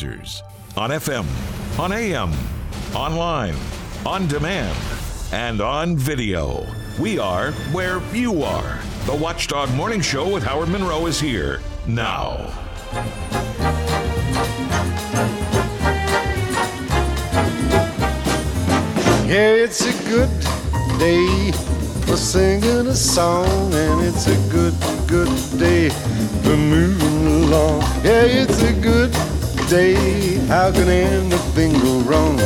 On FM, on AM, online, on demand, and on video. We are where you are. The Watchdog Morning Show with Howard Monroe is here now. Yeah, it's a good day for singing a song, and it's a good, good day for moving along. Yeah, it's a good day. How can anything go wrong?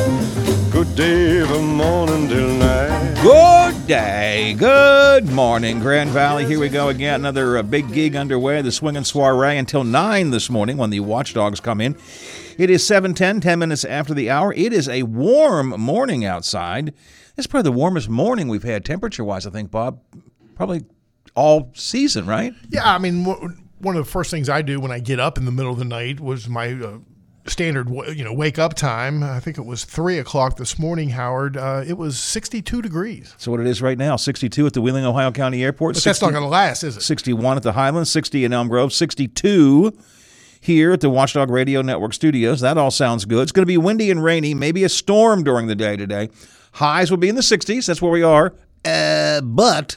Good day from morning till night. Good day, good morning, Grand Valley. Here we go again. Another uh, big gig underway. The swinging soiree until nine this morning when the Watchdogs come in. It is 7:10, 10 minutes after the hour. It is a warm morning outside. It's probably the warmest morning we've had temperature-wise. I think, Bob, probably all season, right? Yeah, I mean, one of the first things I do when I get up in the middle of the night was my uh, standard, you know, wake up time. I think it was three o'clock this morning, Howard. Uh, it was 62 degrees. So what it is right now, 62 at the Wheeling, Ohio County Airport. But that's not going to last, is it? 61 at the Highlands, 60 in Elm Grove, 62 here at the Watchdog Radio Network studios. That all sounds good. It's going to be windy and rainy, maybe a storm during the day today. Highs will be in the 60s. That's where we are. Uh, but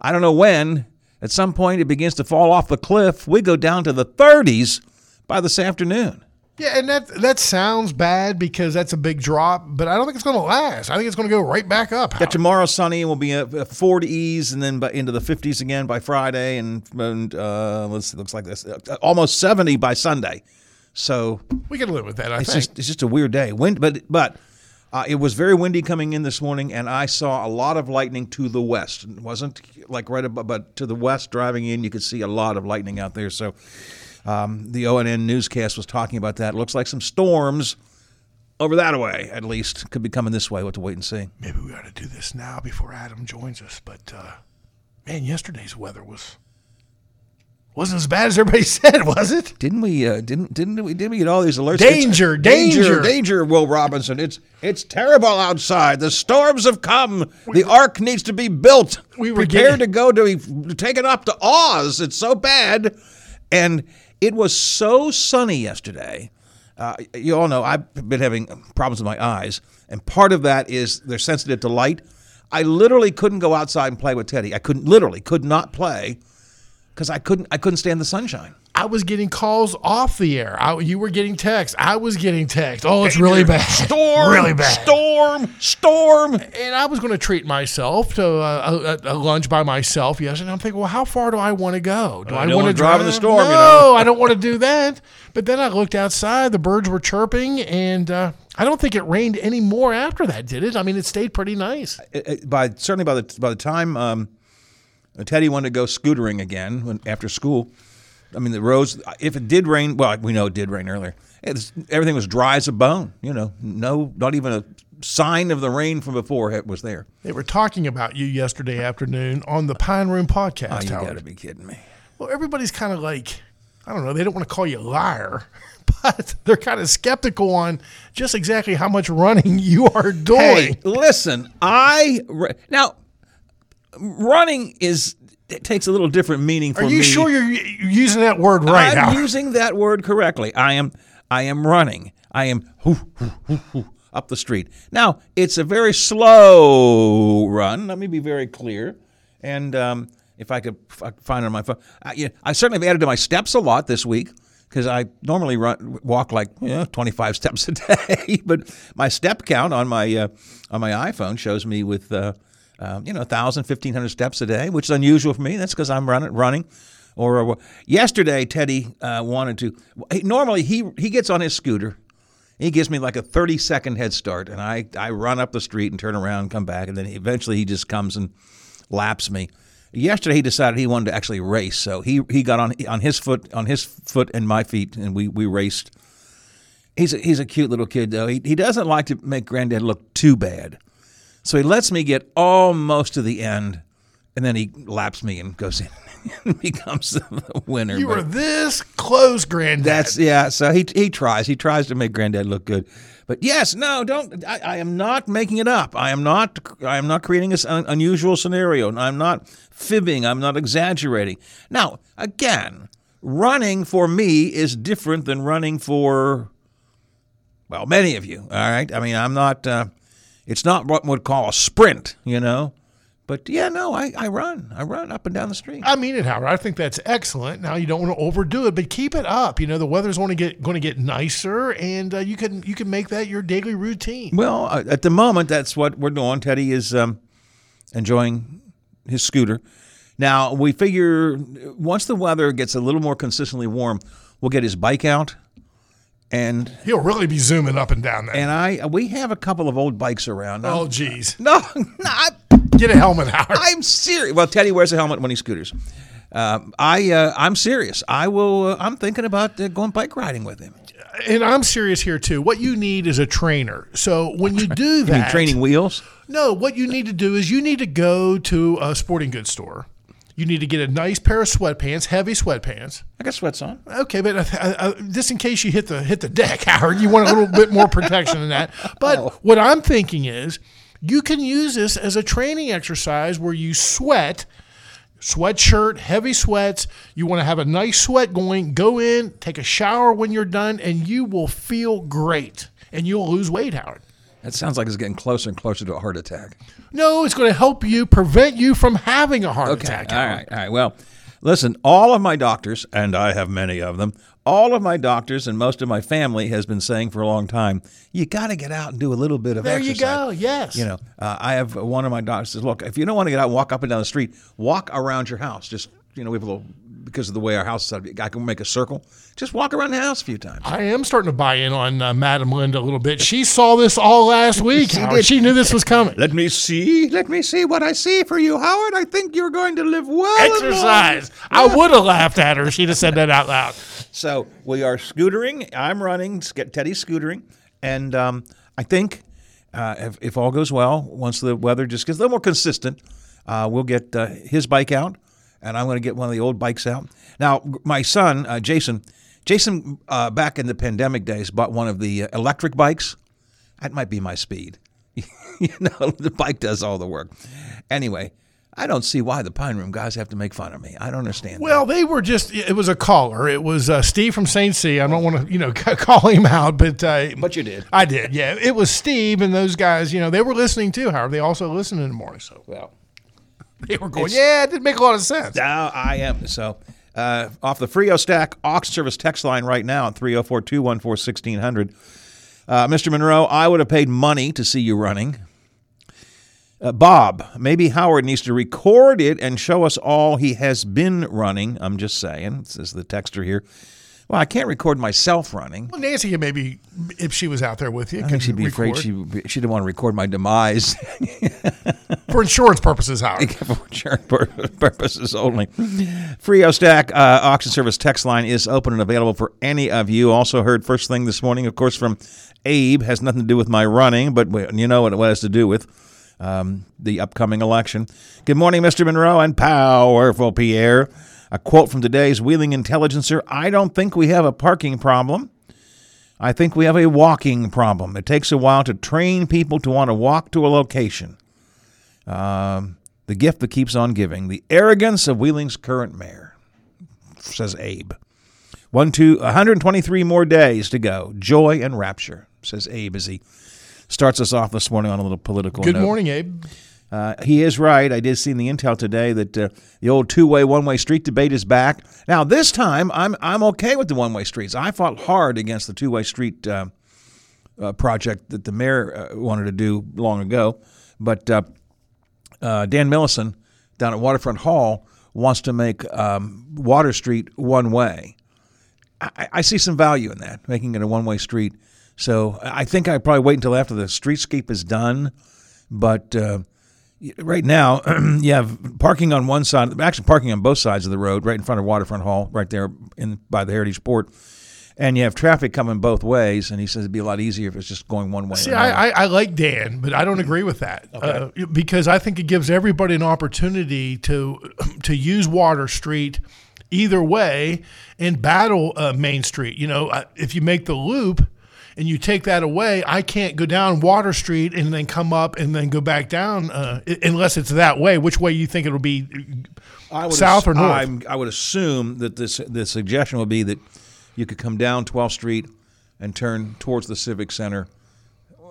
I don't know when. At some point, it begins to fall off the cliff. We go down to the 30s by this afternoon. Yeah, and that that sounds bad because that's a big drop, but I don't think it's going to last. I think it's going to go right back up. Got tomorrow sunny and we'll be at 40s and then by, into the 50s again by Friday and, and uh, let's looks like this uh, almost 70 by Sunday. So we can live with that. I it's think just it's just a weird day. Wind, but but uh, it was very windy coming in this morning, and I saw a lot of lightning to the west. It wasn't like right above, but to the west driving in, you could see a lot of lightning out there. So um, the ONN newscast was talking about that. It looks like some storms over that way, at least, could be coming this way. We'll have to wait and see. maybe we ought to do this now before Adam joins us. But uh, man, yesterday's weather was wasn't as bad as everybody said, was it? Didn't we? Uh, didn't didn't we? Didn't we get all these alerts? Danger, It's- danger. danger, danger! Will Robinson, it's it's terrible outside. The storms have come. The ark needs to be built. We were prepared getting- to go to be taken up to Oz. It's so bad, and it was so sunny yesterday. Uh, you all know I've been having problems with my eyes, and part of that is they're sensitive to light. I literally couldn't go outside and play with Teddy. I couldn't literally could not play because I couldn't I couldn't stand the sunshine. I was getting calls off the air. I, you were getting texts. I was getting texts. Oh, it's really bad. Storm, really bad. Storm, storm. And I was going to treat myself to a, a, a lunch by myself yesterday. And I'm thinking, well, how far do I want to go? Do I, want to drive in the storm, No, you know. I don't want to do that. But then I looked outside. The birds were chirping, and uh, I don't think it rained any more after that, did it? I mean, it stayed pretty nice. It- it- by certainly by the by the time um, Teddy wanted to go scootering again when, after school. I mean, the roads. If it did rain, well, we know it did rain earlier. It's, everything was dry as a bone. You know, no, not even a sign of the rain from before it was there. They were talking about you yesterday afternoon on the Pine Room podcast. Oh, you got to be kidding me. Well, everybody's kind of like, I don't know, they don't want to call you a liar, but they're kind of skeptical on just exactly how much running you are doing. Hey, listen, I now running is it takes a little different meaning for are me. you sure you're using that word right I'm now? using that word correctly. I am I am running. I am up the street. Now, it's a very slow run. Let me be very clear. And um, if I could if I could find it on my phone, I, yeah, I certainly have added to my steps a lot this week because I normally run walk like you know, 25 steps a day. but my step count on my uh, on my iPhone shows me with uh, um, you know 1,000, 1,500 steps a day, which is unusual for me. That's because I'm running running. Or uh, yesterday, Teddy uh, wanted to. he- Normally, he he gets on his scooter. He gives me like a 30 second head start, and I, I run up the street and turn around and come back, and then eventually he just comes and laps me. Yesterday, he decided he wanted to actually race, so he he got on on his foot on his foot and my feet, and we we raced. He's a, he's a cute little kid though. He he doesn't like to make Granddad look too bad, so he lets me get almost to the end, and then he laps me and goes in and becomes the winner. you But- were this close, Granddad. that's yeah. So he he tries. He tries to make Granddad look good. But yes, no, don't. I, I am not making it up. I am not. I am not creating this un, unusual scenario. I'm not fibbing. I'm not exaggerating. Now, again, running for me is different than running for, well, many of you. All right. I mean, I'm not, uh, it's not what would call a sprint, you know. But yeah, no, I, I run. I run up and down the street. I mean it, Howard. I think that's excellent. Now you don't want to overdo it, but keep it up. You know the weather's going to get going to get nicer, and uh, you can you can make that your daily routine. Well, uh, at the moment, that's what we're doing. Teddy is um, enjoying his scooter. Now we figure once the weather gets a little more consistently warm, we'll get his bike out, and He'll really be zooming up and down there. and I we have a couple of old bikes around. oh, geez. no, not. Get a helmet, Howard. I'm serious. Well, Teddy wears a helmet when he scooters. Um, I uh, I'm serious. I will. Uh, I'm thinking about uh, going bike riding with him. and I'm serious here too. What you need is a trainer. So when you do that, You training wheels? No, what you need to do is you need to go to a sporting goods store. You need to get a nice pair of sweatpants, heavy sweatpants. I got sweats on. Okay, but uh, uh, just in case you hit the hit the deck, Howard, you want a little bit more protection than that. But what I'm thinking is, you can use this as a training exercise where you sweat, sweatshirt, heavy sweats. You want to have a nice sweat going. Go in, take a shower when you're done, and you will feel great, and you'll lose weight, Howard. That sounds like it's getting closer and closer to a heart attack. No, it's going to help you prevent you from having a heart attack. All right. All right. Well, listen, all of my doctors, and I have many of them, all of my doctors and most of my family has been saying for a long time, you got to get out and do a little bit of There exercise. you go. Yes. You know, uh, I have one of my doctors says, look, if you don't want to get out and walk up and down the street, walk around your house. Just, you know, we have a little, because of the way our house is set up, I can make a circle. Just walk around the house a few times. I am starting to buy in on uh, Madam Linda a little bit. She saw this all last week. Howard. She knew this was coming. Let me see. Let me see what I see for you, Howard. I think you're going to live well. Exercise. I would have laughed at her. She'd have said that out loud. So we are scootering. I'm running. Teddy's scootering, and um, I think uh, if, if all goes well, once the weather just gets a little more consistent, uh, we'll get uh, his bike out, and I'm going to get one of the old bikes out. Now, my son uh, Jason, Jason, uh, back in the pandemic days, bought one of the uh, electric bikes. That might be my speed. you know, the bike does all the work. Anyway. I don't see why the Pine Room guys have to make fun of me. I don't understand. that. Well, they were just, it was a caller. It was uh, Steve from St. C. I don't want to, you know, call him out, but. Uh, But you did. I did, yeah. It was Steve and those guys, you know, they were listening too, Howard. They also listened in the morning. So well, they were going, yeah, it didn't make a lot of sense. Now I am. So uh, off the Frio Stack Ox Service text line right now at 304 214 1600. Uh, Mr. Monroe, I would have paid money to see you running. Uh, Bob, maybe Howard needs to record it and show us all he has been running. I'm just saying, says the texter here. Well, I can't record myself running. Well, Nancy, maybe if she was out there with you, I think she'd be afraid she she didn't want to record my demise. for insurance purposes, Howard. for insurance purposes only. Frio Stack uh, auction service text line is open and available for any of you. Also heard first thing this morning, of course, from Abe. Has nothing to do with my running, but you know what it has to do with um, the upcoming election. Good morning, Mr. Monroe and powerful Pierre. A quote from today's Wheeling Intelligencer I don't think we have a parking problem. I think we have a walking problem. It takes a while to train people to want to walk to a location. Um, the gift that keeps on giving. The arrogance of Wheeling's current mayor, says Abe. One, two, 123 more days to go. Joy and rapture, says Abe as he starts us off this morning on a little political Good note. morning, Abe. Uh, he is right. I did see in the intel today that uh, the old two-way, one-way street debate is back. Now this time, I'm I'm okay with the one-way streets. I fought hard against the two-way street uh, uh, project that the mayor uh, wanted to do long ago, but uh, Dan Millison down at Waterfront Hall wants to make um, Water Street one-way. I, I see some value in that, making it a one-way street. So I think I probably wait until after the streetscape is done, but. Uh, right now you have parking on one side actually parking on both sides of the road right in front of waterfront hall right there in by the heritage port and you have traffic coming both ways and he says it'd be a lot easier if it's just going one way See. I, I, I like Dan, but I don't agree with that uh, because I think it gives everybody an opportunity to to use Water Street either way and battle uh, Main Street. You know, uh, if you make the loop, and you take that away, I can't go down Water Street and then come up and then go back down uh, unless it's that way. Which way you think it'll be? I would South or north? I'm, I would assume that this the suggestion would be that you could come down 12th Street and turn towards the Civic Center.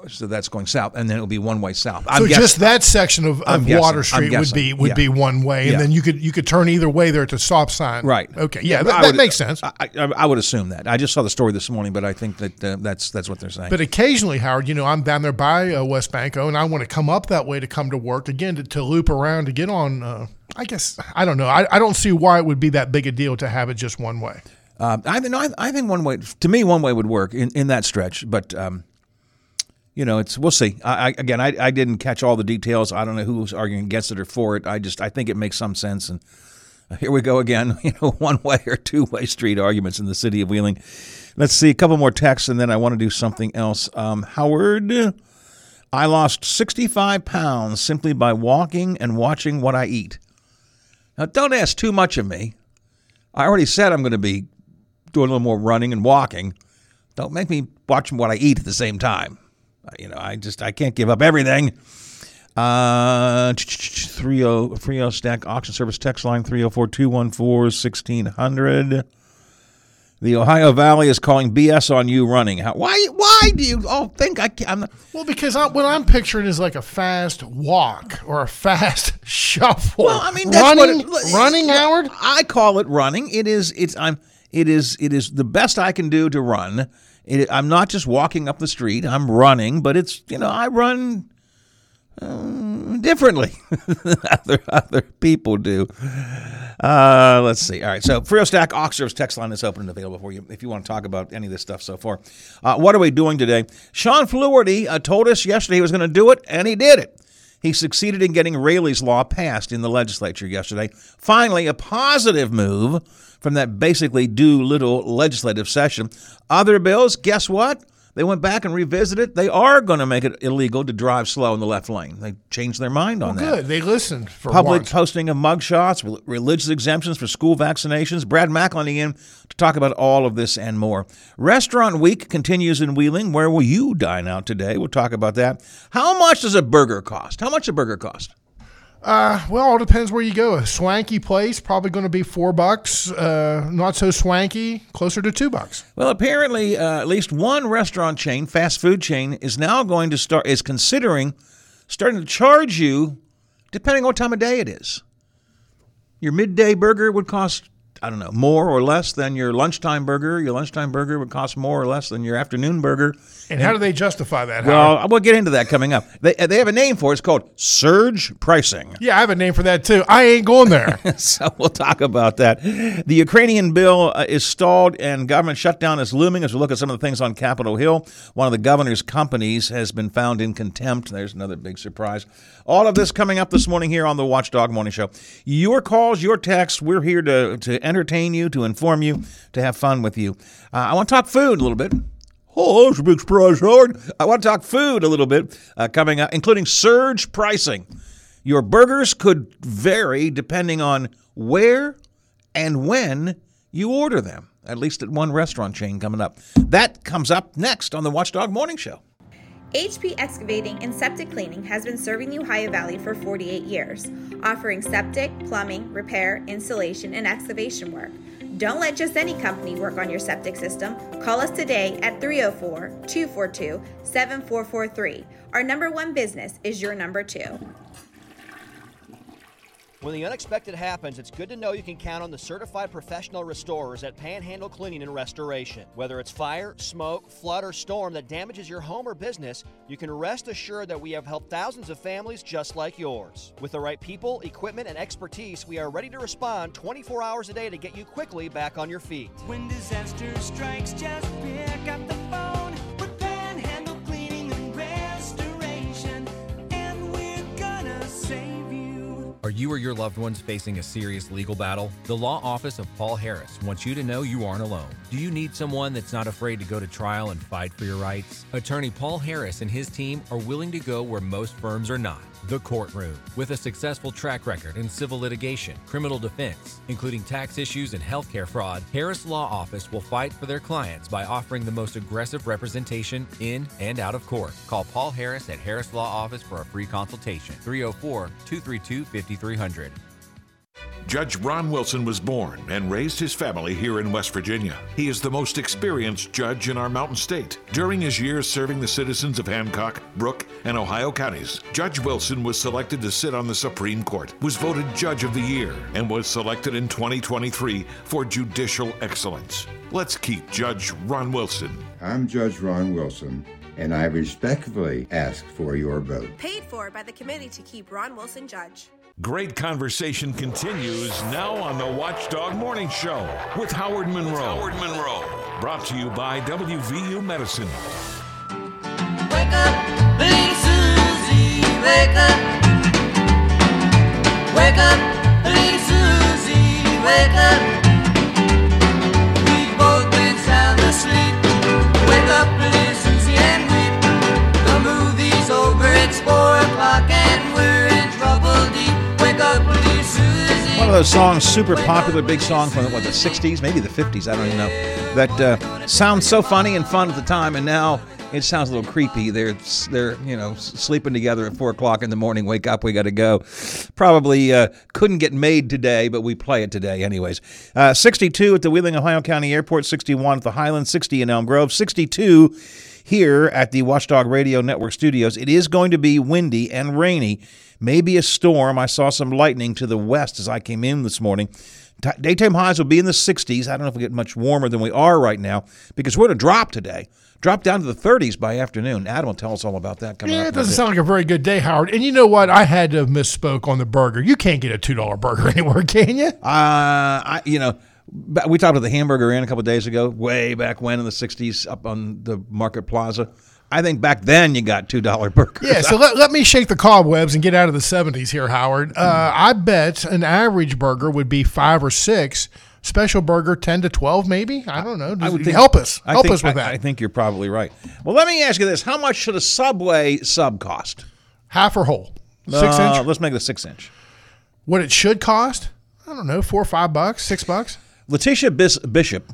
So that's going south, and then it'll be one way south. I'm So guessing. just that section of, of guessing. Water Street would be would Yeah. be one way, and Yeah. then you could you could turn either way there at the stop sign. Right. Okay. Yeah, but that, that makes sense. I, I, I would assume that. I just saw the story this morning, but I think that uh, that's that's what they're saying. But occasionally, Howard, you know, I'm down there by uh, WesBanco, and I want to come up that way to come to work again to, to loop around to get on. Uh, I guess I don't know. I, I don't see why it would be that big a deal to have it just one way. Um, I think no, I, I think one way to me one way would work in, in that stretch, but um, you know it's we'll see. I, I, again, I, I didn't catch all the details. I don't know who's arguing against it or for it. I just I think it makes some sense. And here we go again. You know, one way or two way street arguments in the city of Wheeling. Let's see a couple more texts, and then I want to do something else. Um, Howard, I lost sixty five pounds simply by walking and watching what I eat. Now, don't ask too much of me. I already said I'm going to be doing a little more running and walking. Don't make me watch what I eat at the same time. You know, I just I can't give up everything. Uh, 30 30 stack auction service text line 304-214-1600. The Ohio Valley is calling BS on you running. How, why why do you all think I can I'm not, Well, because I, what I'm picturing is like a fast walk or a fast shuffle. Well, I mean, that's running, what it, running, Howard. I call it running. It is. It's. I'm. It is. It is the best I can do to run. It, I'm not just walking up the street. I'm running, but it's. You know, I run um, differently than other other people do. Uh, let's see. All right. So Frio Stack Oxer's text line is open and available for you if you want to talk about any of this stuff so far. Uh, what are we doing today? Shawn Fluharty uh, told us yesterday he was going to do it, and he did it. He succeeded in getting Raylee's law passed in the legislature yesterday. Finally, a positive move from that basically do little legislative session. Other bills, guess what? They went back and revisited. They are going to make it illegal to drive slow in the left lane. They changed their mind on that Good. They listened for public once. posting of mugshots, religious exemptions for school vaccinations. Brad Macklin in to talk about all of this and more. Restaurant Week continues in Wheeling. Where will you dine out today? We'll talk about that. How much does a burger cost? How much does a burger cost? Uh, well, all depends where you go. A swanky place probably going to be four bucks. Uh, not so swanky, closer to two bucks. Well, apparently, uh, at least one restaurant chain, fast food chain, is now going to start is considering starting to charge you, depending on what time of day it is. Your midday burger would cost I don't know more or less than your lunchtime burger. Your lunchtime burger would cost more or less than your afternoon burger. And how do they justify that? Howard? Well, we'll get into that coming up. They, they have a name for it. It's called surge pricing. yeah, I have a name for that too. I ain't going there. so we'll talk about that. The Ukrainian bill uh, is stalled and government shutdown is looming as we look at some of the things on Capitol Hill. One of the governor's companies has been found in contempt. There's another big surprise. All of this coming up this morning here on the Watchdog Morning Show. Your calls, your texts, we're here to, to entertain you, to inform you, to have fun with you. Uh, I want to talk food a little bit. Oh, that's a big surprise, Howard. I want to talk food a little bit uh, coming up, including surge pricing. Your burgers could vary depending on where and when you order them, at least at one restaurant chain coming up. That comes up next on the Watchdog Morning Show. HP Excavating and Septic Cleaning has been serving the Ohio Valley for 48 years, offering septic, plumbing, repair, installation, and excavation work. Don't let just any company work on your septic system. Call us today at 304 242 7443. Our number one business is your number two. When the unexpected happens, it's good to know you can count on the certified professional restorers at Panhandle Cleaning and Restoration. Whether it's fire, smoke, flood, or storm that damages your home or business, you can rest assured that we have helped thousands of families just like yours. With the right people, equipment, and expertise, we are ready to respond 24 hours a day to get you quickly back on your feet. When disaster strikes, just pick up the phone Are you or your loved ones facing a serious legal battle? The law office of Paul Harris wants you to know you aren't alone. Do you need someone that's not afraid to go to trial and fight for your rights? Attorney Paul Harris and his team are willing to go where most firms are not. The Courtroom. With a successful track record in civil litigation, criminal defense, including tax issues and healthcare fraud, Harris Law Office will fight for their clients by offering the most aggressive representation in and out of court. Call Paul Harris at Harris Law Office for a free consultation. 304 232 5300. Judge Ron Wilson was born and raised his family here in West Virginia. He is the most experienced judge in our mountain state. During his years serving the citizens of Hancock, Brooke, and Ohio counties, Judge Wilson was selected to sit on the Supreme Court, was voted Judge of the Year, and was selected in 2023 for judicial excellence. Let's keep Judge Ron Wilson. I'm Judge Ron Wilson, and I respectfully ask for your vote. Paid for by the committee to keep Ron Wilson judge. Great conversation continues now on the Watchdog Morning Show with Howard Monroe. Howard Monroe. Brought to you by WVU Medicine. Wake up, Big Susie, wake up. Wake up, Big Susie, wake up. We've both been sound asleep. Wake up, Big of those songs, super popular, big song from what the '60s, maybe the '50s. I don't even know. That uh, sounds so funny and fun at the time, and now it sounds a little creepy. They're they're you know sleeping together at four o'clock in the morning. Wake up, we got to go. Probably uh, couldn't get made today, but we play it today anyways. Uh, 62 at the Wheeling, Ohio County Airport. 61 at the Highlands. 60 in Elm Grove. 62 here at the Watchdog Radio Network studios. It is going to be windy and rainy, maybe a storm. I saw some lightning to the west as I came in this morning. Daytime highs will be in the 60s. I don't know if we get much warmer than we are right now because we're going to drop today. Drop down to the 30s by afternoon. Adam will tell us all about that coming Yeah, it doesn't sound like a very good day, Howard. And you know what? I had to have misspoke on the burger. You can't get a two dollar burger anywhere, can you? Uh, I you know, we talked about the Hamburger Inn a couple of days ago, way back when in the '60s, up on the Market Plaza. I think back then you got two dollar burgers. Yeah, so let, let me shake the cobwebs and get out of the 70s here, Howard. Uh, I bet an average burger would be five or six. Special burger, 10 to 12, maybe? I don't know. I would think, help us. Help think- us with I- that. I think you're probably right. Well, let me ask you this: How much should a Subway sub cost? Half or whole? Six Uh, inch? Let's make it a six inch. What it should cost? I don't know, four or five bucks, six bucks? Letitia Bis- Bishop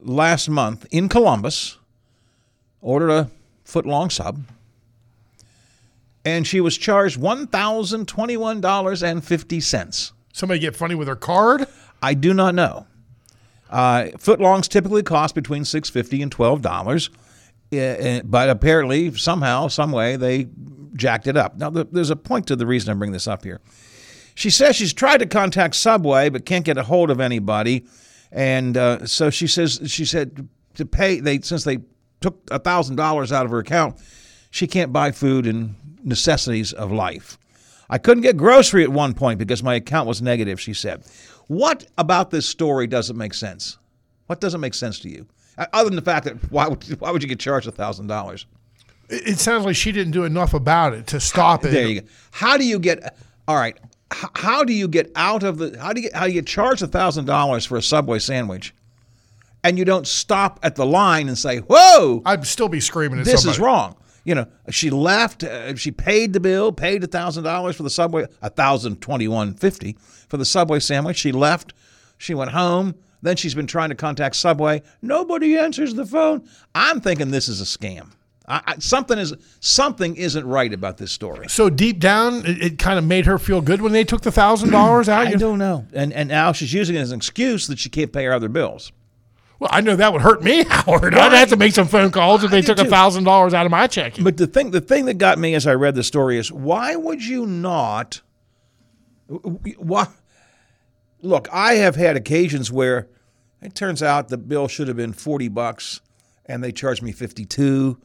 last month in Columbus ordered a foot long sub, and she was charged one thousand twenty one dollars and fifty cents. Somebody get funny with her card? I do not know. Uh, footlongs typically cost between six fifty and twelve dollars, uh, but apparently somehow, some way, they jacked it up. Now, there's a point to the reason I'm bringing this up here. She says she's tried to contact Subway but can't get a hold of anybody, and uh, so she says she said to pay they since they took a thousand dollars out of her account, she can't buy food and necessities of life. I couldn't get grocery at one point because my account was negative, she said. What about this story doesn't make sense? What doesn't make sense to you? Other than the fact that why would, why would you get charged $1,000? It, it sounds like she didn't do enough about it to stop it. There you go. How do you get, all right, how do you get out of the, how do you, how do you charge a $1,000 for a Subway sandwich and you don't stop at the line and say, whoa, I'd still be screaming at this somebody. is wrong. You know, she left. Uh, she paid the bill, paid a thousand dollars for the subway, a thousand twenty-one fifty for the subway sandwich. She left. She went home. Then she's been trying to contact Subway. Nobody answers the phone. I'm thinking this is a scam. I, I, something is something isn't right about this story. So deep down, it, it kind of made her feel good when they took the thousand dollars out. I You- don't know. And and now she's using it as an excuse that she can't pay her other bills. Well, I know that would hurt me, Howard. I'd have to make some phone calls if they took a thousand dollars out of my checking. But the thing, the thing that got me as I read the story is why would you not? Why? Look, I have had occasions where it turns out the bill should have been forty bucks, and they charged me fifty-two.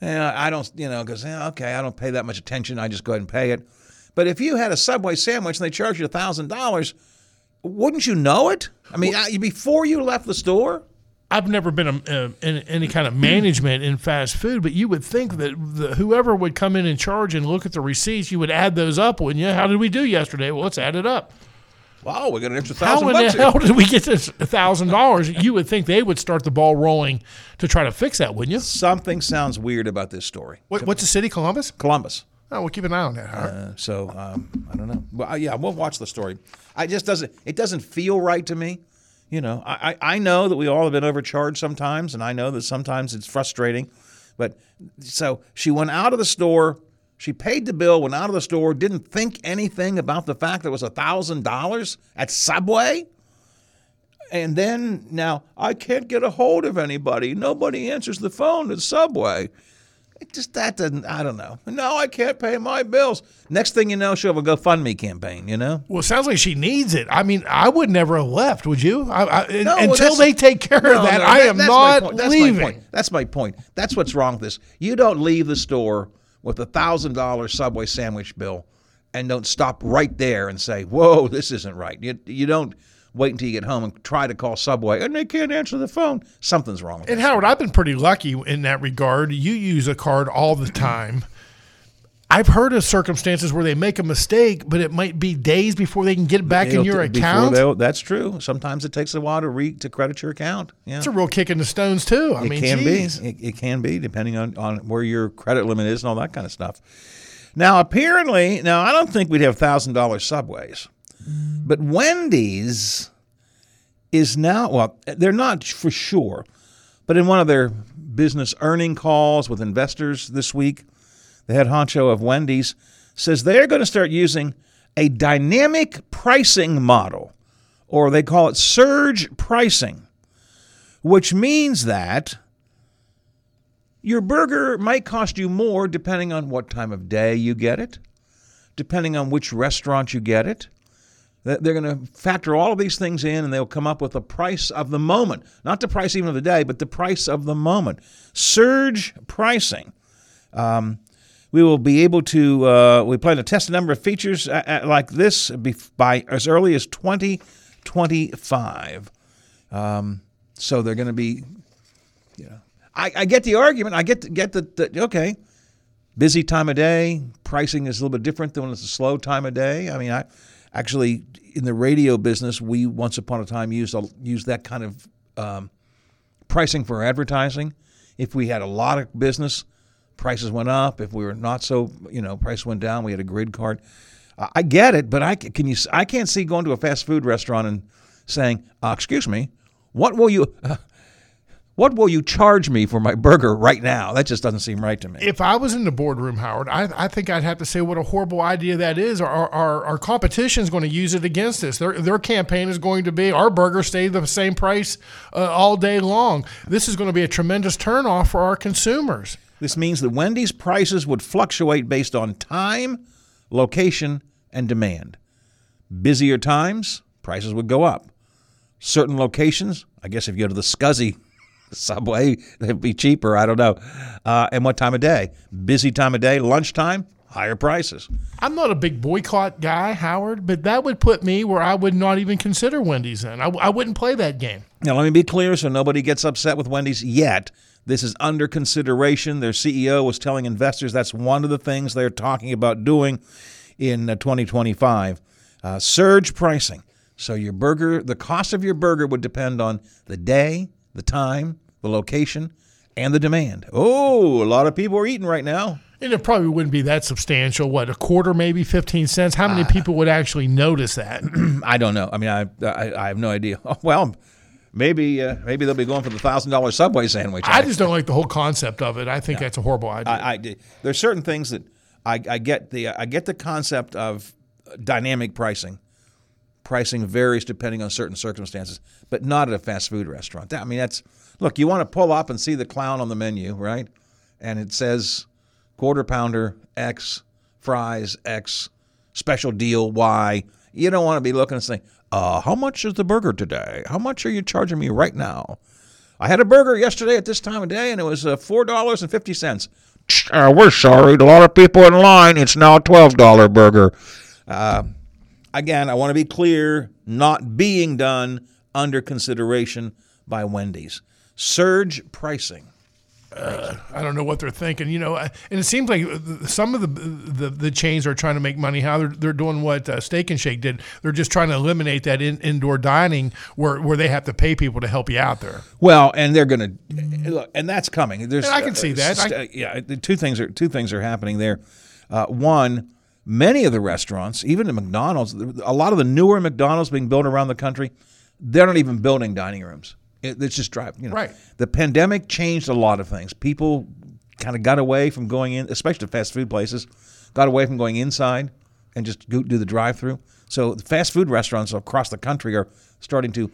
Yeah, I don't, you know, because okay, I don't pay that much attention. I just go ahead and pay it. But if you had a Subway sandwich and they charged you thousand dollars, wouldn't you know it? I mean, I- before you left the store. I've never been a, uh, in any kind of management in fast food, but you would think that the, whoever would come in and charge and look at the receipts, you would add those up, wouldn't you? How did we do yesterday? Well, let's add it up. Wow, we got an extra How thousand in the here. hell did we get this thousand dollars? You would think they would start the ball rolling to try to fix that, wouldn't you? Something sounds weird about this story. What, what's the city, Columbus? Columbus. Oh, we'll keep an eye on that. Howard. Uh, so um, I don't know. Well, uh, yeah, we'll watch the story. I just doesn't. It doesn't feel right to me. You know, I, I I know that we all have been overcharged sometimes, and I know that sometimes it's frustrating. But so she went out of the store. She paid the bill, went out of the store, didn't think anything about the fact that it was a thousand dollars at Subway. And then now I can't get a hold of anybody. Nobody answers the phone at Subway. It just that doesn't. I don't know. No, I can't pay my bills. Next thing you know, she'll have a GoFundMe campaign. You know. Well, it sounds like she needs it. I mean, I would never have left. Would you? I, I, No, until that's- they take care No, of that, no, I am that's my not point. That's. My point. That's my point. That's what's wrong with this. You don't leave the store with a thousand dollar Subway sandwich bill, and don't stop right there and say, "Whoa, this isn't right." You you don't wait until you get home and try to call Subway, and they can't answer the phone. Something's wrong. With And Howard, I've been pretty lucky in that regard. You use a card all the time. I've heard of circumstances where they make a mistake, but it might be days before they can get it back in It'll your t- account. That's true. Sometimes it takes a while to re to credit your account. Yeah. It's a real kick in the stones too. I it mean, can geez. be. It, it can be, depending on, on where your credit limit is and all that kind of stuff. Now, apparently, now I don't think we'd have thousand dollar subways, but Wendy's is now. Well, they're not for sure, but in one of their business earning calls with investors this week, the head honcho of Wendy's says they're going to start using a dynamic pricing model, or they call it surge pricing which means that your burger might cost you more depending on what time of day you get it, depending on which restaurant you get it. They're going to factor all of these things in and they'll come up with a price of the moment. Not the price even of the day, but the price of the moment. Surge pricing. Um, we will be able to, uh, we plan to test a number of features uh, uh, like this by as early as 2025. Um, so they're going to be, you know, I, I get the argument. I get get the, the okay, busy time of day. Pricing is a little bit different than when it's a slow time of day. I mean, I actually in the radio business, we once upon a time used used that kind of um, pricing for advertising. If we had a lot of business, prices went up. If we were not so, you know, price went down. We had a grid card. I get it, but I can you? I can't see going to a fast food restaurant and saying, uh, "Excuse me, what will you, uh, what will you charge me for my burger right now?" That just doesn't seem right to me. If I was in the boardroom, Howard, I, I think I'd have to say what a horrible idea that is. Our, our, our competition is going to use it against us. Their, their campaign is going to be our burger stay the same price uh, all day long. This is going to be a tremendous turnoff for our consumers. This means that Wendy's prices would fluctuate based on time, location, and demand. Busier times, prices would go up. Certain locations, I guess if you go to the Scuzzy subway, they'd be cheaper. I don't know. Uh, and what time of day? Busy time of day, lunchtime, higher prices. I'm not a big boycott guy, Howard, but that would put me where I would not even consider Wendy's then. I, I wouldn't play that game. Now, let me be clear so nobody gets upset with Wendy's yet. This is under consideration. Their CEO was telling investors that's one of the things they're talking about doing in uh, 2025. Uh, surge pricing. So, your burger, the cost of your burger would depend on the day, the time, the location, and the demand. Oh, a lot of people are eating right now. And it probably wouldn't be that substantial. What, a quarter, maybe 15 cents? How many Ah. people would actually notice that? I don't know. I mean, I I, I have no idea. well, maybe uh, maybe they'll be going for the thousand dollar Subway sandwich. I just don't like the whole concept of it. I think that's a horrible idea. I, I there's certain things that I, I get the I get the concept of dynamic pricing. Pricing varies depending on certain circumstances, but not at a fast food restaurant. That- I mean, that's look. You want to pull up and see the clown on the menu, right? And it says quarter pounder X, fries X, special deal Y. You don't want to be looking and saying, uh, "How much is the burger today? How much are you charging me right now?" I had a burger yesterday at this time of day, and it was uh, four dollars and fifty cents. Uh, we're sorry, a lot of people in line. It's now a twelve dollar burger. Uh, again, I want to be clear: not being done under consideration by Wendy's. Surge pricing. I don't know what they're thinking, you know. And it seems like some of the the, the chains are trying to make money. How they're, they're doing what uh, Steak and Shake did. They're just trying to eliminate that in, indoor dining where where they have to pay people to help you out there. Well, and they're going to look, and that's coming. There's, And I can see that. uh, I- yeah, the two things are two things are happening there. Uh, one, many of the restaurants, even the McDonald's, a lot of the newer McDonald's being built around the country, they're not even building dining rooms. It, it's just drive. You know, Right. The pandemic changed a lot of things. People kind of got away from going in, especially fast food places, got away from going inside and just go, do the drive-through. So the fast food restaurants across the country are starting to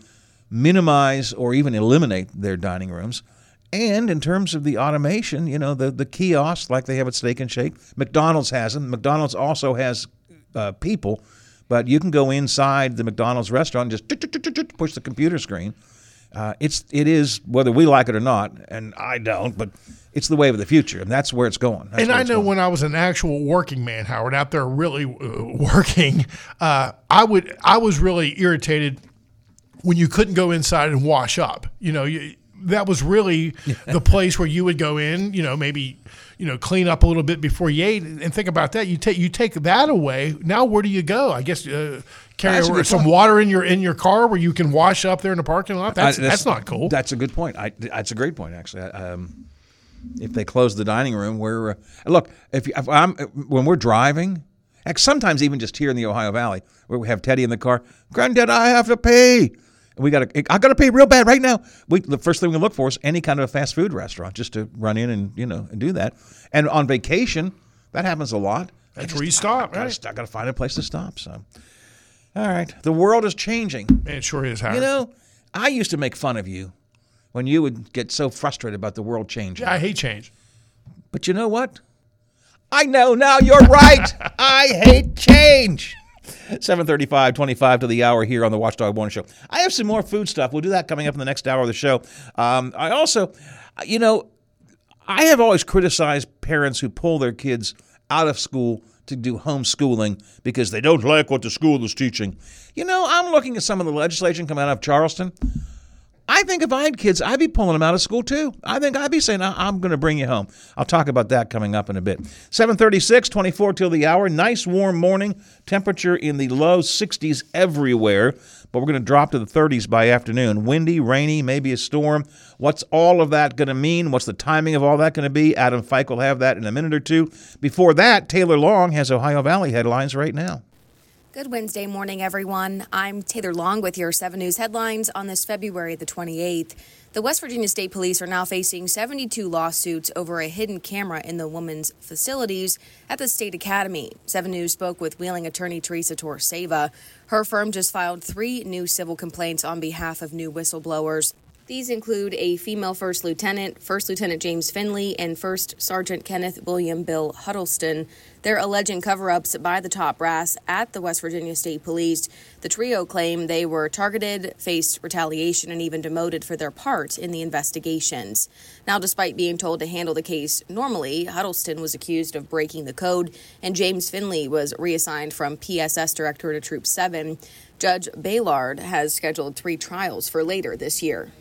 minimize or even eliminate their dining rooms. And in terms of the automation, you know, the, the kiosks like they have at Steak and Shake, McDonald's has them. McDonald's also has uh, people, but you can go inside the McDonald's restaurant and just push the computer screen. Uh, it's it is whether we like it or not, and I don't, but it's the wave of the future, and that's where it's going. That's and I know going. when I was an actual working man, Howard, out there really uh, working, uh, I would I was really irritated when you couldn't go inside and wash up. You know, you, that was really the place where you would go in. You know, maybe you know clean up a little bit before you ate, and think about that. You take you take that away. Now where do you go? I guess. Uh, Carry That's some point. water in your in your car where you can wash up there in the parking lot. That's I- that's, not cool. That's a good point. I, that's a great point, actually. I- Um, if they close the dining room, we're uh, look. If, if I'm when we're driving, sometimes even just here in the Ohio Valley, where we have Teddy in the car. Granddad, I have to pee. We got to. I got to pay real bad right now. We the first thing we look for is any kind of a fast food restaurant, just to run in and you know and do that. And on vacation, that happens a lot. That's where you stop, I gotta, right? I got to find a place to stop. So, all right, the world is changing. it sure is, Howard. You know, I used to make fun of you when you would get so frustrated about the world changing. Yeah, I hate change. But you know what? I know now you're right. I hate change. 735, 25 to the hour here on the Watchdog Morning Show. I have some more food stuff. We'll do that coming up in the next hour of the show. Um, I also, you know, I have always criticized parents who pull their kids out of school to do homeschooling because they don't like what the school is teaching. You know, I'm looking at some of the legislation coming out of Charleston. I think if I had kids, I'd be pulling them out of school too. I think I'd be saying, "I- I'm going to bring you home. I'll talk about that coming up in a bit. 736, 24 till the hour. Nice warm morning. Temperature in the low 60s everywhere, but we're going to drop to the 30s by afternoon. Windy, rainy, maybe a storm. What's all of that going to mean? What's the timing of all that going to be? Adam Fike will have that in a minute or two. Before that, Taylor Long has Ohio Valley headlines right now. Good Wednesday morning, everyone. I'm Taylor Long with your 7 News headlines on this February the 28th. The West Virginia State Police are now facing 72 lawsuits over a hidden camera in the women's facilities at the State Academy. 7 News spoke with Wheeling attorney Teresa Toriseva. Her firm just filed three new civil complaints on behalf of new whistleblowers. These include a female first lieutenant, First Lieutenant James Finley, and First Sergeant Kenneth William Bill Huddleston. They're alleging cover ups by the top brass at the West Virginia State Police. The trio claim they were targeted, faced retaliation, and even demoted for their part in the investigations. Now, despite being told to handle the case normally, Huddleston was accused of breaking the code, and James Finley was reassigned from PSS Director to Troop 7. Judge Baylard has scheduled three trials for later this year.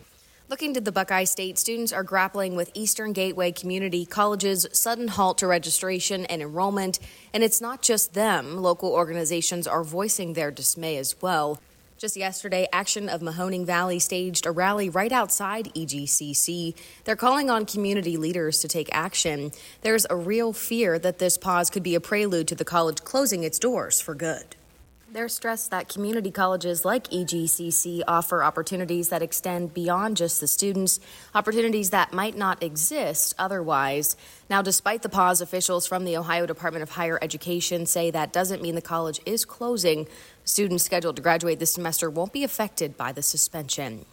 Looking to the Buckeye State, students are grappling with Eastern Gateway Community College's sudden halt to registration and enrollment. And it's not just them, local organizations are voicing their dismay as well. Just yesterday, Action of Mahoning Valley staged a rally right outside EGCC. They're calling on community leaders to take action. There's a real fear that this pause could be a prelude to the college closing its doors for good. They're stressed that community colleges like EGCC offer opportunities that extend beyond just the students, opportunities that might not exist otherwise. Now, despite the pause, officials from the Ohio Department of Higher Education say that doesn't mean the college is closing. Students scheduled to graduate this semester won't be affected by the suspension.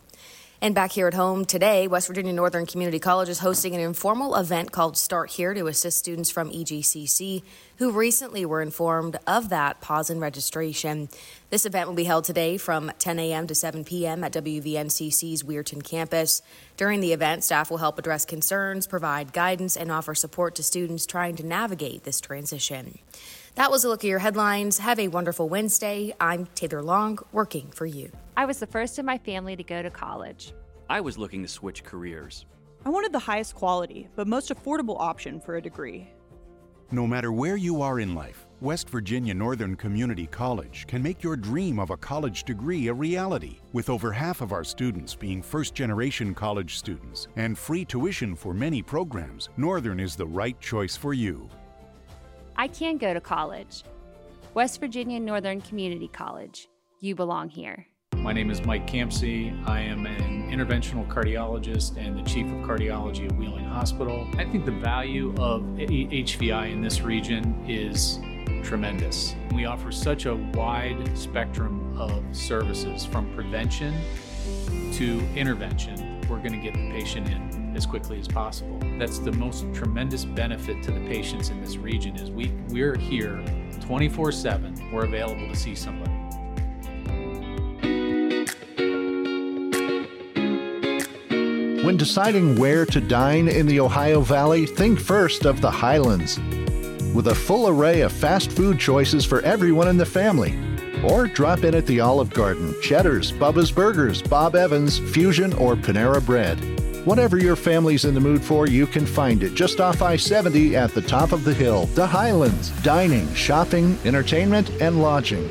And back here at home today, West Virginia Northern Community College is hosting an informal event called Start Here to assist students from EGCC who recently were informed of that pause in registration. This event will be held today from 10 a.m. to 7 p.m. at WVNCC's Weirton campus. During the event, staff will help address concerns, provide guidance, and offer support to students trying to navigate this transition. That was a look at your headlines. Have a wonderful Wednesday. I'm Taylor Long, working for you. I was the first in my family to go to college. I was looking to switch careers. I wanted the highest quality, but most affordable option for a degree. No matter where you are in life, West Virginia Northern Community College can make your dream of a college degree a reality. With over half of our students being first generation college students and free tuition for many programs, Northern is the right choice for you. I can go to college. West Virginia Northern Community College. You belong here. My name is Mike Campsey. I am an interventional cardiologist and the chief of cardiology at Wheeling Hospital. I think the value of HVI in this region is tremendous. We offer such a wide spectrum of services from prevention to intervention. We're going to get the patient in as quickly as possible. That's the most tremendous benefit to the patients in this region is we we're here 24/7. We're available to see somebody. When deciding where to dine in the Ohio Valley, think first of the Highlands. With a full array of fast food choices for everyone in the family. Or drop in at the Olive Garden, Cheddar's, Bubba's Burgers, Bob Evans, Fusion, or Panera Bread. Whatever your family's in the mood for, you can find it just off I 70 at the top of the hill. The Highlands. Dining, shopping, entertainment, and lodging.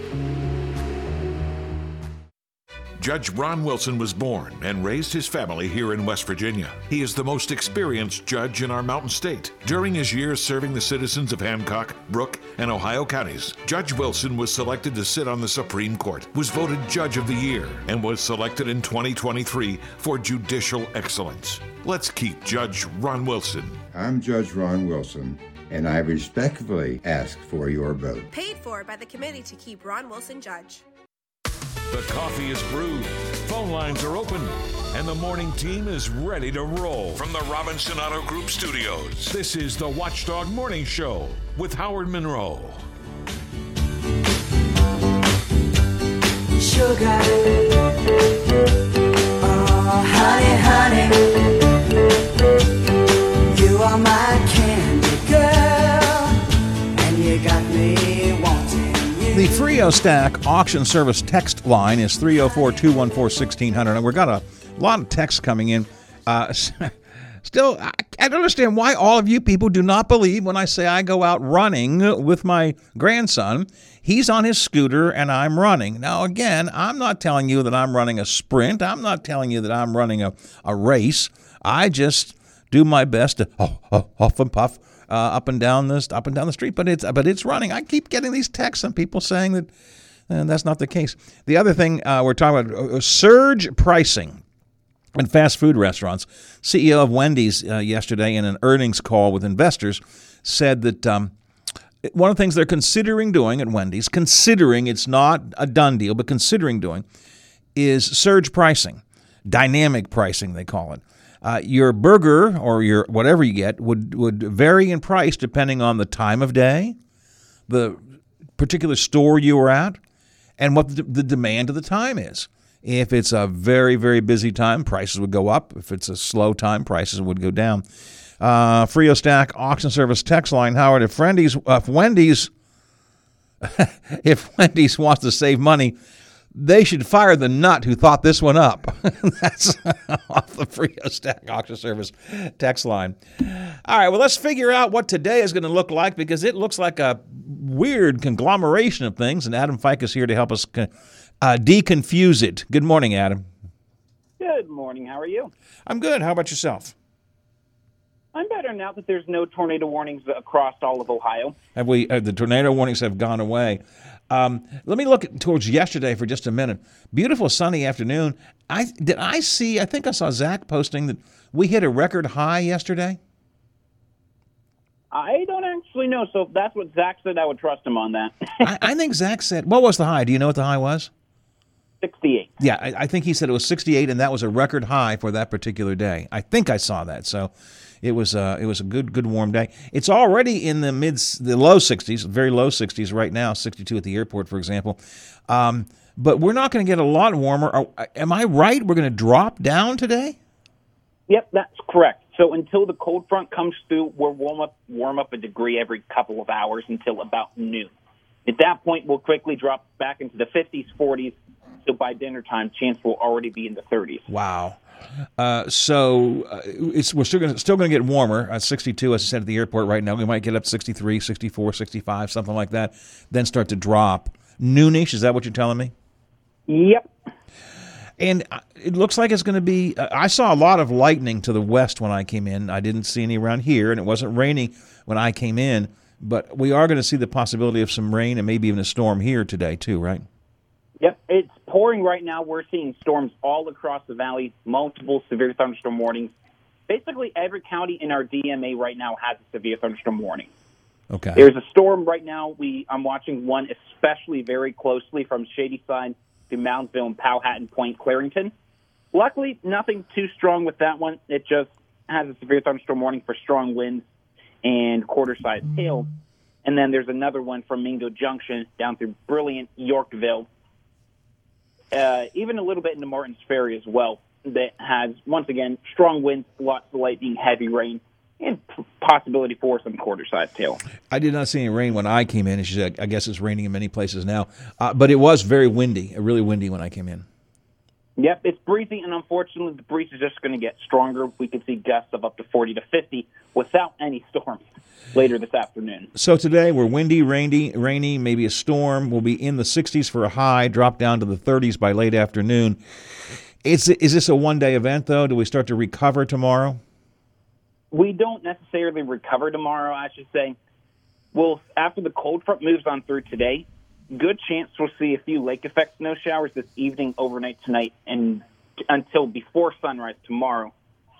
Judge Ron Wilson was born and raised his family here in West Virginia. He is the most experienced judge in our mountain state. During his years serving the citizens of Hancock, Brooke, and Ohio counties, Judge Wilson was selected to sit on the Supreme Court, was voted Judge of the Year, and was selected in 2023 for judicial excellence. Let's keep Judge Ron Wilson. I'm Judge Ron Wilson, and I respectfully ask for your vote. Paid for by the committee to keep Ron Wilson judge. The coffee is brewed, phone lines are open, and the morning team is ready to roll. From the Robinson Auto Group studios, this is the Watchdog Morning Show with Howard Monroe. Sugar, oh honey, honey, you are my The Frio Stack auction service text line is 304 214 1600. And we've got a lot of texts coming in. Uh, still, I, I don't understand why all of you people do not believe when I say I go out running with my grandson. He's on his scooter and I'm running. Now, again, I'm not telling you that I'm running a sprint. I'm not telling you that I'm running a, a race. I just do my best to oh, oh, huff and puff uh, up and down this up and down the street. But it's but it's running. I keep getting these texts and people saying that and that's not the case. The other thing uh, we're talking about uh, surge pricing in fast food restaurants. CEO of Wendy's uh, yesterday in an earnings call with investors said that. Um, one of the things they're considering doing at Wendy's, considering it's not a done deal, but considering doing, is surge pricing, dynamic pricing, they call it. Uh, your burger or your whatever you get would, would vary in price depending on the time of day, the particular store you were at, and what the, the demand of the time is. If it's a very, very busy time, prices would go up. If it's a slow time, prices would go down. Uh, Frio Stack Auction Service text line, Howard. If Wendy's, if Wendy's, if Wendy's wants to save money, they should fire the nut who thought this one up. That's off the Frio Stack Auction Service text line. All right, well, let's figure out what today is going to look like because it looks like a weird conglomeration of things, and Adam Fike is here to help us uh, deconfuse it. Good morning, Adam. Good morning. How are you? I'm good. How about yourself? I'm better now that there's no tornado warnings across all of Ohio. Have we? Uh, the tornado warnings have gone away. Um, let me look at, towards yesterday for just a minute. Beautiful sunny afternoon. I did I see? I think I saw Zach posting that we hit a record high yesterday. I don't actually know. So if that's what Zach said, I would trust him on that. I, I, think Zach said. What was the high? Do you know what the high was? 68. Yeah, I, I think he said it was 68, and that was a record high for that particular day. I think I saw that. So it was uh, it was a good good warm day. It's already in the mid the low 60s, very low 60s right now, 62 at the airport, for example. Um, but we're not going to get a lot warmer. Are, am I right? We're going to drop down today. Yep, that's correct. So until the cold front comes through, we'll warm up warm up a degree every couple of hours until about noon. At that point, we'll quickly drop back into the 50s, 40s. So by dinner time, chance will already be in the 30s. Wow. Uh, so uh, it's we're still going still to get warmer at 62 as I said at the airport right now. We might get up 63, 64, 65, something like that. Then start to drop. Noonish, is that what you're telling me? Yep. And uh, it looks like it's going to be. Uh, I saw a lot of lightning to the west when I came in. I didn't see any around here, and it wasn't raining when I came in. but we are going to see the possibility of some rain and maybe even a storm here today too, right? Yep, it's pouring right now. We're seeing storms all across the valley, multiple severe thunderstorm warnings. Basically, every county in our DMA right now has a severe thunderstorm warning. Okay. There's a storm right now. We I'm watching one especially very closely from Shadyside to Moundsville and Powhatan Point, Clarington. Luckily, nothing too strong with that one. It just has a severe thunderstorm warning for strong winds and quarter-sized hail. And then there's another one from Mingo Junction down through Brilliant Yorkville, uh, even a little bit into Martins Ferry as well. That has once again strong winds, lots of lightning, heavy rain, and possibility for some quarter-sized hail. I did not see any rain when I came in. and she said, I guess it's raining in many places now, uh, but it was very windy, really windy when I came in. Yep, it's breezy, and unfortunately, the breeze is just going to get stronger. We could see gusts of up to 40 to 50 without any storms later this afternoon. So today we're windy, rainy, rainy, maybe a storm. We'll be in the 60s for a high, drop down to the 30s by late afternoon. Is is this a one day event though? Do we start to recover tomorrow? We don't necessarily recover tomorrow, I should say. Well, after the cold front moves on through today, good chance we'll see a few lake effect snow showers this evening, overnight tonight, and until before sunrise tomorrow.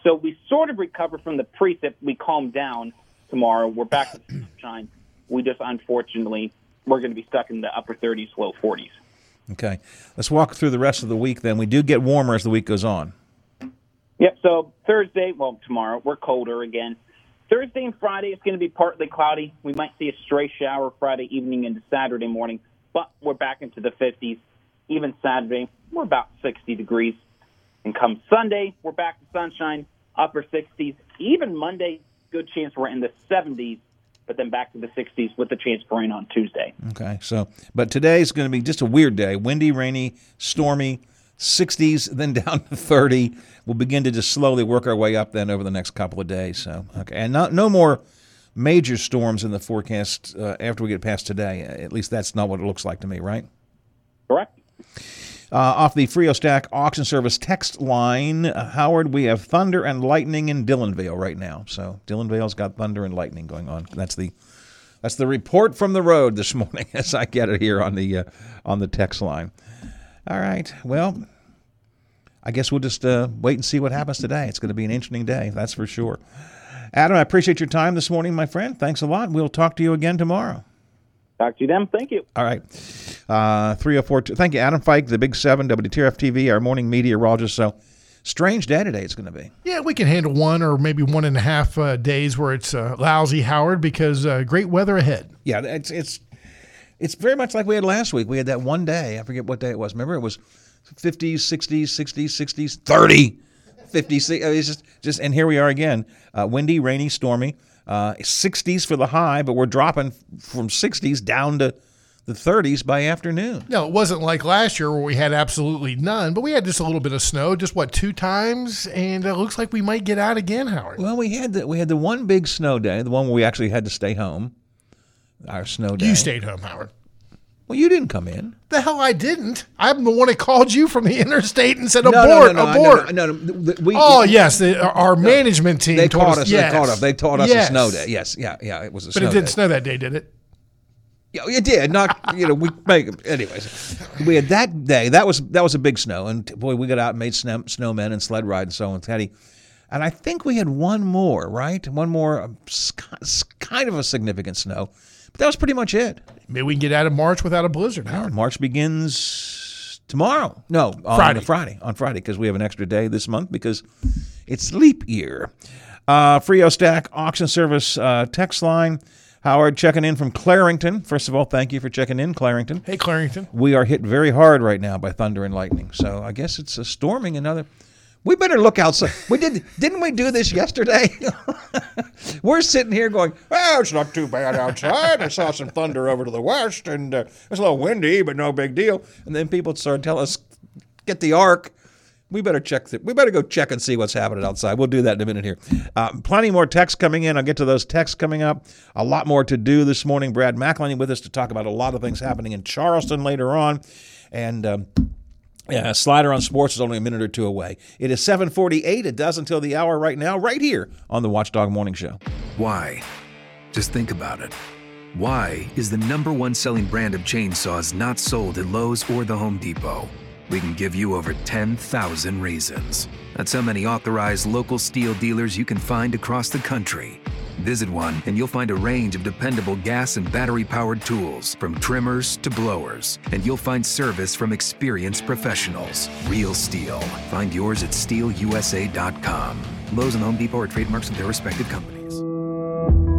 So we sort of recover from the precip. We calm down tomorrow. We're back to sunshine. We just unfortunately we're going to be stuck in the upper 30s, low 40s. Okay, let's walk through the rest of the week. Then we do get warmer as the week goes on. Yep. So Thursday, well, tomorrow we're colder again. Thursday and Friday it's going to be partly cloudy. We might see a stray shower Friday evening into Saturday morning, but we're back into the 50s. Even Saturday, we're about 60 degrees. And come Sunday, we're back to sunshine, upper 60s. Even Monday, good chance we're in the 70s, but then back to the 60s with the chance for rain on Tuesday. Okay, so but today's going to be just a weird day: windy, rainy, stormy. 60s, then down to 30. We'll begin to just slowly work our way up then over the next couple of days. So, okay, and not, no more major storms in the forecast uh, after we get past today. At least that's not what it looks like to me, right? Correct. Uh, off the Frio Stack auction service text line, uh, Howard, we have thunder and lightning in Dillonvale right now. So Dillonvale's got thunder and lightning going on. That's the that's the report from the road this morning as I get it here on the uh, on the text line. All right. Well, I guess we'll just uh, wait and see what happens today. It's going to be an interesting day, that's for sure. Adam, I appreciate your time this morning, my friend. Thanks a lot. We'll talk to you again tomorrow. Talk to you then. Thank you. All right. Uh, 304. Thank you, Adam Fike, the Big Seven, WTRF TV, our morning meteorologist. So, strange day today it's going to be. Yeah, we can handle one or maybe one and a half uh, days where it's uh, lousy, Howard, because uh, great weather ahead. Yeah, it's it's it's very much like we had last week. We had that one day. I forget what day it was. Remember, it was 50s, 60s, 60s, 60s, 30, 50s. It's just, just and here we are again. Uh, windy, rainy, stormy. Uh, 60s for the high, but we're dropping from 60s down to the 30s by afternoon. No, it wasn't like last year where we had absolutely none, but we had just a little bit of snow, just what two times, and it looks like we might get out again, Howard. Well, we had the we had the one big snow day, the one where we actually had to stay home. Our snow day. You stayed home, Howard. Well, you didn't come in. The hell I didn't. I'm the one that called you from the interstate and said No, no, abort, no, no, abort. No, no, no, no, we- oh yes, the, our management team. They told taught us. Yes. They taught us. They taught us Yes. a snow day. Yes, yeah, yeah. It was a But snow it didn't day. snow that day, did it? Yeah, it did. Not you know we make anyways. We had that day. That was that was a big snow, and boy, we got out and made snow, snowmen and sled ride and so on, Teddy. And I think we had one more, right? One more, um, s- s- kind of a significant snow, but that was pretty much it. Maybe we can get out of March without a blizzard, Howard. March begins tomorrow. No, on Friday. Friday. On Friday, because we have an extra day this month because it's leap year. Uh, Frio Stack Auction Service uh, text line. Howard checking in from Clarington. First of all, thank you for checking in, Clarington. Hey, Clarington. We are hit very hard right now by thunder and lightning. So I guess it's a storming another. We better look outside. We did, didn't we do this yesterday? We're sitting here going, "Well, it's not too bad outside. I saw some thunder over to the west, and uh, it's a little windy, but no big deal." And then people start telling us, "Get the ark." We better check. The, we better go check and see what's happening outside. We'll do that in a minute here. Uh, plenty more texts coming in. I'll get to those texts coming up. A lot more to do this morning. Brad McElhinny with us to talk about a lot of things happening in Charleston later on, and. Um, yeah, Slider on Sports is only a minute or two away. It is 748. It does until the hour right now, right here on the Watchdog Morning Show. Why? Just think about it. Why is the number one selling brand of chainsaws not sold at Lowe's or the Home Depot? We can give you over 10,000 reasons. That's how many authorized local STIHL dealers you can find across the country. Visit one and you'll find a range of dependable gas and battery powered tools, from trimmers to blowers. And you'll find service from experienced professionals. Real STIHL. Find yours at stihlusa.com. Lowe's and Home Depot are trademarks of their respective companies.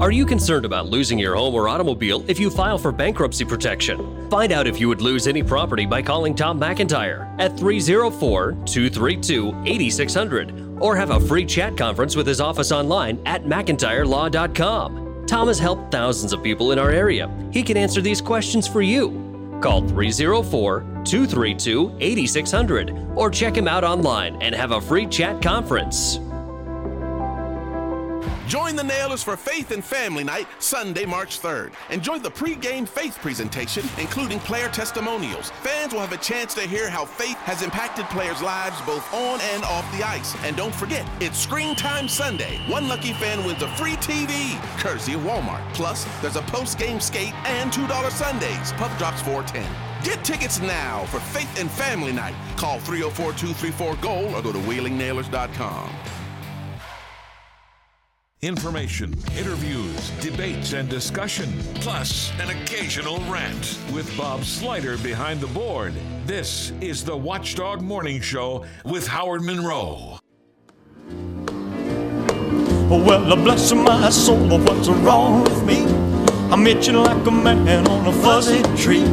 Are you concerned about losing your home or automobile if you file for bankruptcy protection? Find out if you would lose any property by calling Tom McIntyre at 304 232 8600 or have a free chat conference with his office online at McIntyreLaw.com. Tom has helped thousands of people in our area. He can answer these questions for you. Call 304 232 8600 or check him out online and have a free chat conference. Join the Nailers for Faith and Family Night, Sunday, March 3rd. Enjoy the pre-game faith presentation, including player testimonials. Fans will have a chance to hear how faith has impacted players' lives both on and off the ice. And don't forget, it's Screen Time Sunday. One lucky fan wins a free TV, courtesy of Walmart. Plus, there's a post-game skate and $2 Sundays. Puck drops 410. Get tickets now for Faith and Family Night. Call 304-234-GOAL or go to wheelingnailers.com. Information, interviews, debates, and discussion, plus an occasional rant with Bob Slider behind the board. This is the Watchdog Morning Show with Howard Monroe. Oh well, bless my soul, but what's wrong with me? I'm itching like a man on a fuzzy tree.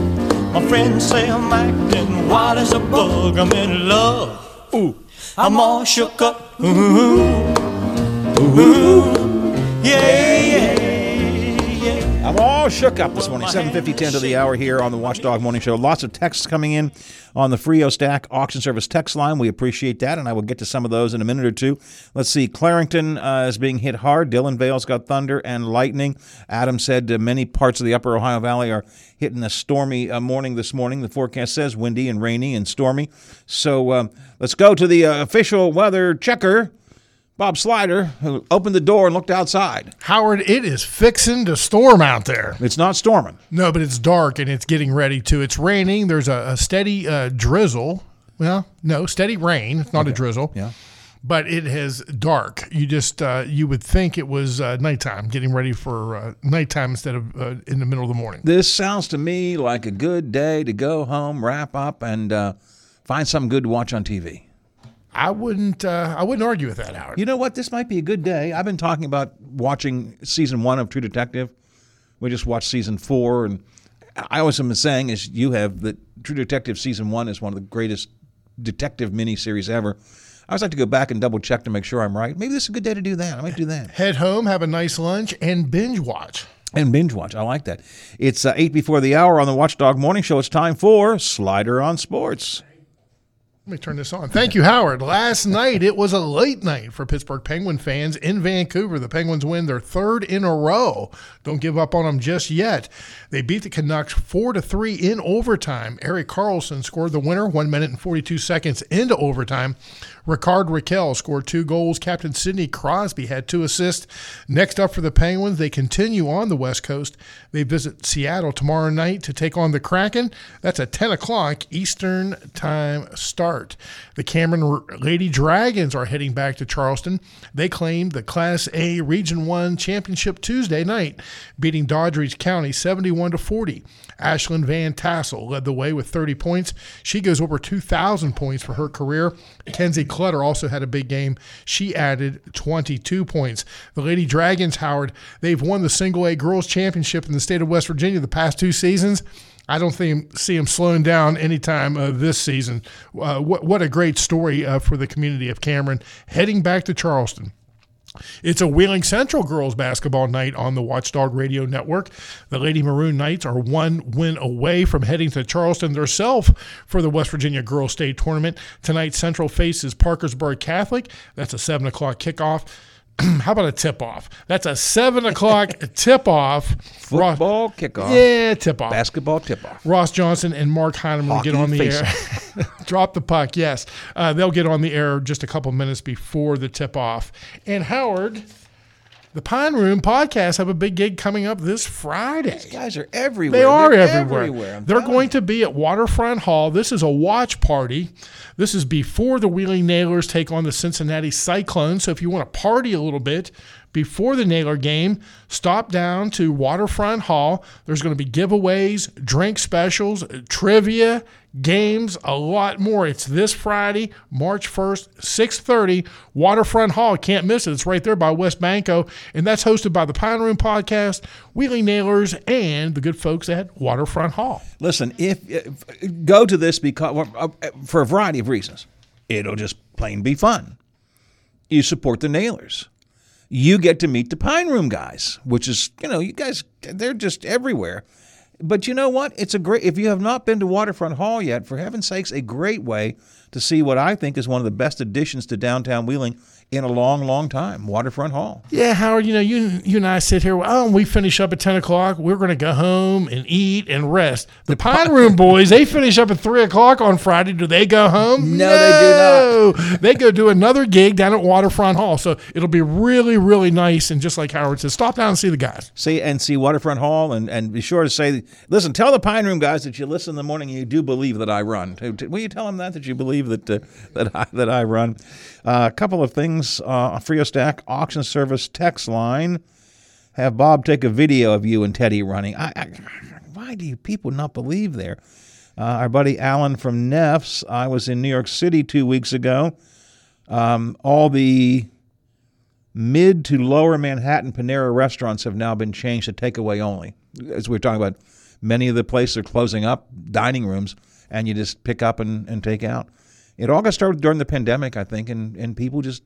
My friends say I'm acting wild as a bug. I'm in love. Ooh, I'm all shook up. Ooh. Ooh, yeah, yeah, yeah. I'm all shook up this morning. 7:50, 10 to the hour here on the Watchdog Morning Show. Lots of texts coming in on the Frio Stack Auction Service text line. We appreciate that, and I will get to some of those in a minute or two. Let's see. Clarington uh, is being hit hard. Dillonvale's got thunder and lightning. Adam said uh, many parts of the Upper Ohio Valley are hitting a stormy uh, morning this morning. The forecast says windy and rainy and stormy. So um, let's go to the uh, official weather checker. Bob Slider, who opened the door and looked outside. Howard, it is fixing to storm out there. It's not storming. No, but it's dark and it's getting ready to. It's raining. There's a, a steady uh, drizzle. Well, no, steady rain. It's not a drizzle. Yeah. But it has dark. You just uh, you would think it was uh, nighttime, getting ready for uh, nighttime instead of uh, in the middle of the morning. This sounds to me like a good day to go home, wrap up, and uh, find something good to watch on TV. I wouldn't. Uh, I wouldn't argue with that, Howard. You know what? This might be a good day. I've been talking about watching season one of True Detective. We just watched season four, and I always am saying, as you have, that True Detective season one is one of the greatest detective miniseries ever. I always like to go back and double check to make sure I'm right. Maybe this is a good day to do that. I might do that. Head home, have a nice lunch, and binge watch. And binge watch. I like that. It's uh, eight before the hour on the Watchdog Morning Show. It's time for Slider on Sports. Let me turn this on. Thank you, Howard. Last night, it was a late night for Pittsburgh Penguin fans in Vancouver. The Penguins win their third in a row. Don't give up on them just yet. They beat the Canucks 4 to 3 in overtime. Erik Karlsson scored the winner 1 minute and 42 seconds into overtime. Rickard Rakell scored two goals. Captain Sidney Crosby had two assists. Next up for the Penguins, they continue on the West Coast. They visit Seattle tomorrow night to take on the Kraken. That's a 10 o'clock Eastern Time start. The Cameron Lady Dragons are heading back to Charleston. They claimed the Class A Region 1 championship Tuesday night, beating Doddridge County 71 to 40. Ashlyn Van Tassel led the way with 30 points. She goes over 2,000 points for her career. Kenzie Clutter also had a big game. She added 22 points. The Lady Dragons, Howard, they've won the single A girls championship in the state of West Virginia the past two seasons. I don't think see them slowing down anytime uh, this season. Uh, what what a great story uh, for the community of Cameron heading back to Charleston. It's a Wheeling Central girls basketball night on the Watchdog Radio Network. The Lady Maroon Knights are one win away from heading to Charleston themselves for the West Virginia Girls State Tournament. Tonight, Central faces Parkersburg Catholic. That's a 7 o'clock kickoff. How about a tip off? That's a seven o'clock tip off. Football kickoff. Yeah, tip off. Basketball tip off. Ross Johnson and Mark Heineman Hockey get on the air. Drop the puck, yes. Uh, they'll get on the air just a couple minutes before the tip off. And Howard, the Pine Room podcast have a big gig coming up this Friday. These guys are everywhere. They are They're everywhere. everywhere, They're going to be at Waterfront Hall. This is a watch party. This is before the Wheeling Nailers take on the Cincinnati Cyclones. So if you want to party a little bit before the Nailer game, stop down to Waterfront Hall. There's going to be giveaways, drink specials, trivia, games, a lot more. It's this Friday, March 1st, 6:30, Waterfront Hall. Can't miss it. It's right there by WesBanco, and that's hosted by the Pine Room Podcast, Wheeling Nailers, and the good folks at Waterfront Hall. Listen, if, if go to this because uh, for a variety of reasons, it'll just plain be fun. You support the Nailers. You get to meet the Pine Room guys, which is you know you guys they're just everywhere. But you know what? It's a great if you have not been to Waterfront Hall yet, for heaven's sakes, a great way to see what I think is one of the best additions to downtown Wheeling in a long, long time. Waterfront Hall. Yeah, Howard, you know, you you and I sit here, oh, we finish up at 10 o'clock. We're going to go home and eat and rest. The Pine Room boys, they finish up at 3 o'clock on Friday. Do they go home? No, they do not. they go do another gig down at Waterfront Hall. So it'll be really, really nice. And just like Howard says, stop down and see the guys. See and see Waterfront Hall, and, and be sure to say, listen, tell the Pine Room guys that you listen in the morning and you do believe that I run. Will you tell them that that you believe that uh, that I that I run? Uh, a couple of things. Uh, Frio Stack auction service text line. Have Bob take a video of you and Teddy running. I, I, why do people not believe there? Uh, our buddy Alan from Neffs. I was in New York City two weeks ago. Um, all the mid to lower Manhattan Panera restaurants have now been changed to takeaway only. As we are talking about, many of the places are closing up dining rooms, and you just pick up and, and take out. It all got started during the pandemic, I think, and, and people just,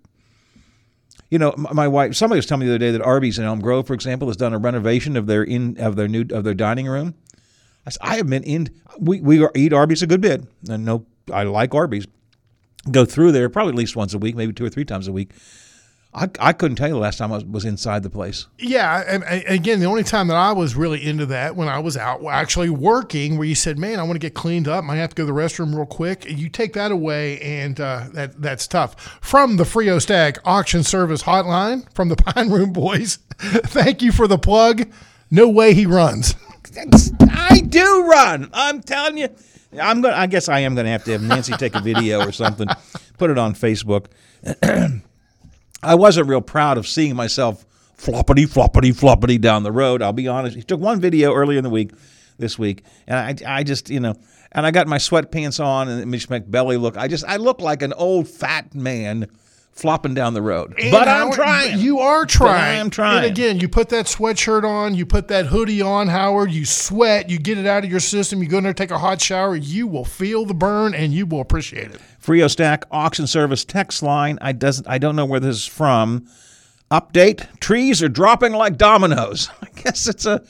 you know, my wife. Somebody was telling me the other day that Arby's in Elm Grove, for example, has done a renovation of their in of their new of their dining room. I said, I have been in. We we eat Arby's a good bit, and no, I like Arby's. Go through there probably at least once a week, maybe two or three times a week. I, I couldn't tell you the last time I was, was inside the place. Yeah, and, and again, the only time that I was really into that when I was out actually working, where you said, "Man, I want to get cleaned up. I have to go to the restroom real quick." You take that away, and uh, that that's tough. From the Frio Stack Auction Service Hotline, from the Pine Room Boys, thank you for the plug. No way he runs. I do run. I'm telling you. I'm going. I guess I am going to have to have Nancy take a video or something, put it on Facebook. I wasn't real proud of seeing myself floppity, floppity, floppity down the road. I'll be honest. He took one video earlier in the week, this week, and I, I just, you know, and I got my sweatpants on and makes my belly look. I just, I look like an old fat man flopping down the road. And but I'm Howard, trying. You are But trying. I am trying. And again, you put that sweatshirt on, you put that hoodie on, Howard. You sweat, you get it out of your system. You go in there, take a hot shower. You will feel the burn, and you will appreciate it. Frio Stack auction service text line. I doesn't. I don't know where this is from. Update: Trees are dropping like dominoes. I guess it's a.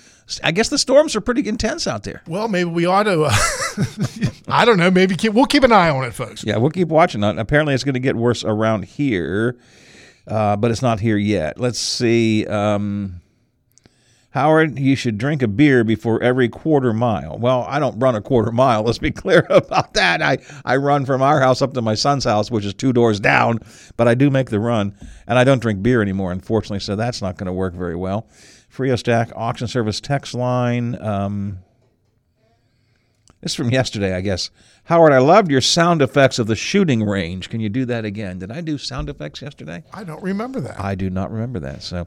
I guess the storms are pretty intense out there. Well, maybe we ought to. Uh, I don't know. Maybe keep, we'll keep an eye on it, folks. Yeah, we'll keep watching it. Apparently, it's going to get worse around here, uh, but it's not here yet. Let's see. Um, Howard, you should drink a beer before every quarter mile. Well, I don't run a quarter mile. Let's be clear about that. I, I run from our house up to my son's house, which is two doors down, but I do make the run. And I don't drink beer anymore, unfortunately, so that's not going to work very well. Frio Stack auction service text line. Um, this is from yesterday, I guess. Howard, I loved your sound effects of the shooting range. Can you do that again? Did I do sound effects yesterday? I don't remember that. I do not remember that. So,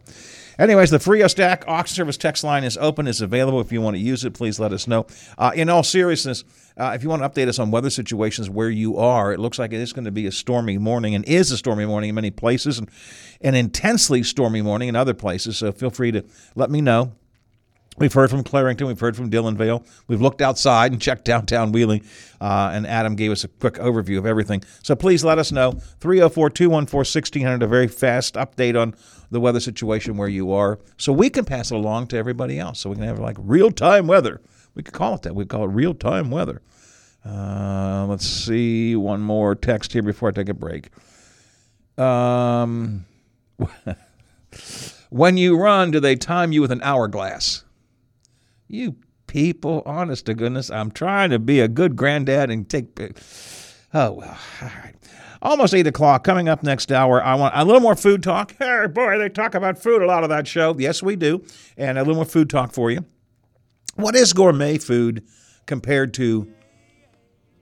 anyways, the Frio Stack auction service text line is open. It's available. If you want to use it, please let us know. Uh, in all seriousness, uh, if you want to update us on weather situations where you are, it looks like it is going to be a stormy morning and is a stormy morning in many places and an intensely stormy morning in other places. So, feel free to let me know. We've heard from Clarington. We've heard from Dillonvale. We've looked outside and checked downtown Wheeling, uh, and Adam gave us a quick overview of everything. So please let us know. 304 214 1600, a very fast update on the weather situation where you are, so we can pass it along to everybody else. So we can have like real time weather. We could call it that. We call it real time weather. Uh, let's see one more text here before I take a break. Um, when you run, do they time you with an hourglass? You people, honest to goodness, I'm trying to be a good granddad and take. Oh well, all right. Almost eight o'clock. Coming up next hour, I want a little more food talk. Hey, boy, they talk about food a lot of that show. Yes, we do, and a little more food talk for you. What is gourmet food compared to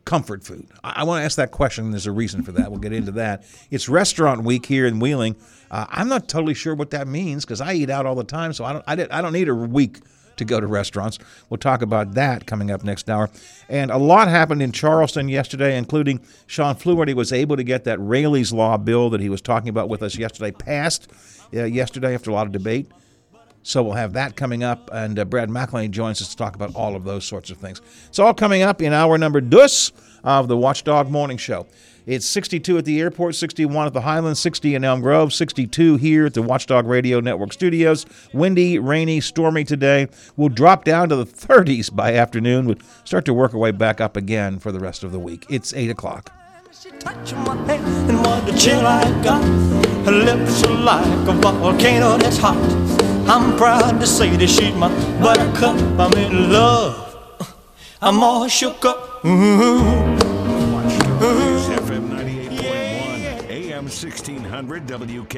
comfort food? I, want to ask that question. There's a reason for that. We'll get into that. It's restaurant week here in Wheeling. Uh, I'm not totally sure what that means because I eat out all the time, so I don't. I don't need a week to go to restaurants. We'll talk about that coming up next hour. And a lot happened in Charleston yesterday, including Shawn Fluharty was able to get that Raylee's Law bill that he was talking about with us yesterday passed uh, yesterday after a lot of debate. So we'll have that coming up, and uh, Brad McElhinny joins us to talk about all of those sorts of things. It's all coming up in hour number dus of the Watchdog Morning Show. It's 62 at the airport, 61 at the Highlands, 60 in Elm Grove, 62 here at the Watchdog Radio Network studios. Windy, rainy, stormy today. We'll drop down to the 30s by afternoon. We'll start to work our way back up again for the rest of the week. It's 8 o'clock. And what the chill I got Her lips are like a volcano that's hot I'm proud to say that she's my buttercup I'm in love I'm all shook up Ooh. FM 98.1, AM 1600 WK.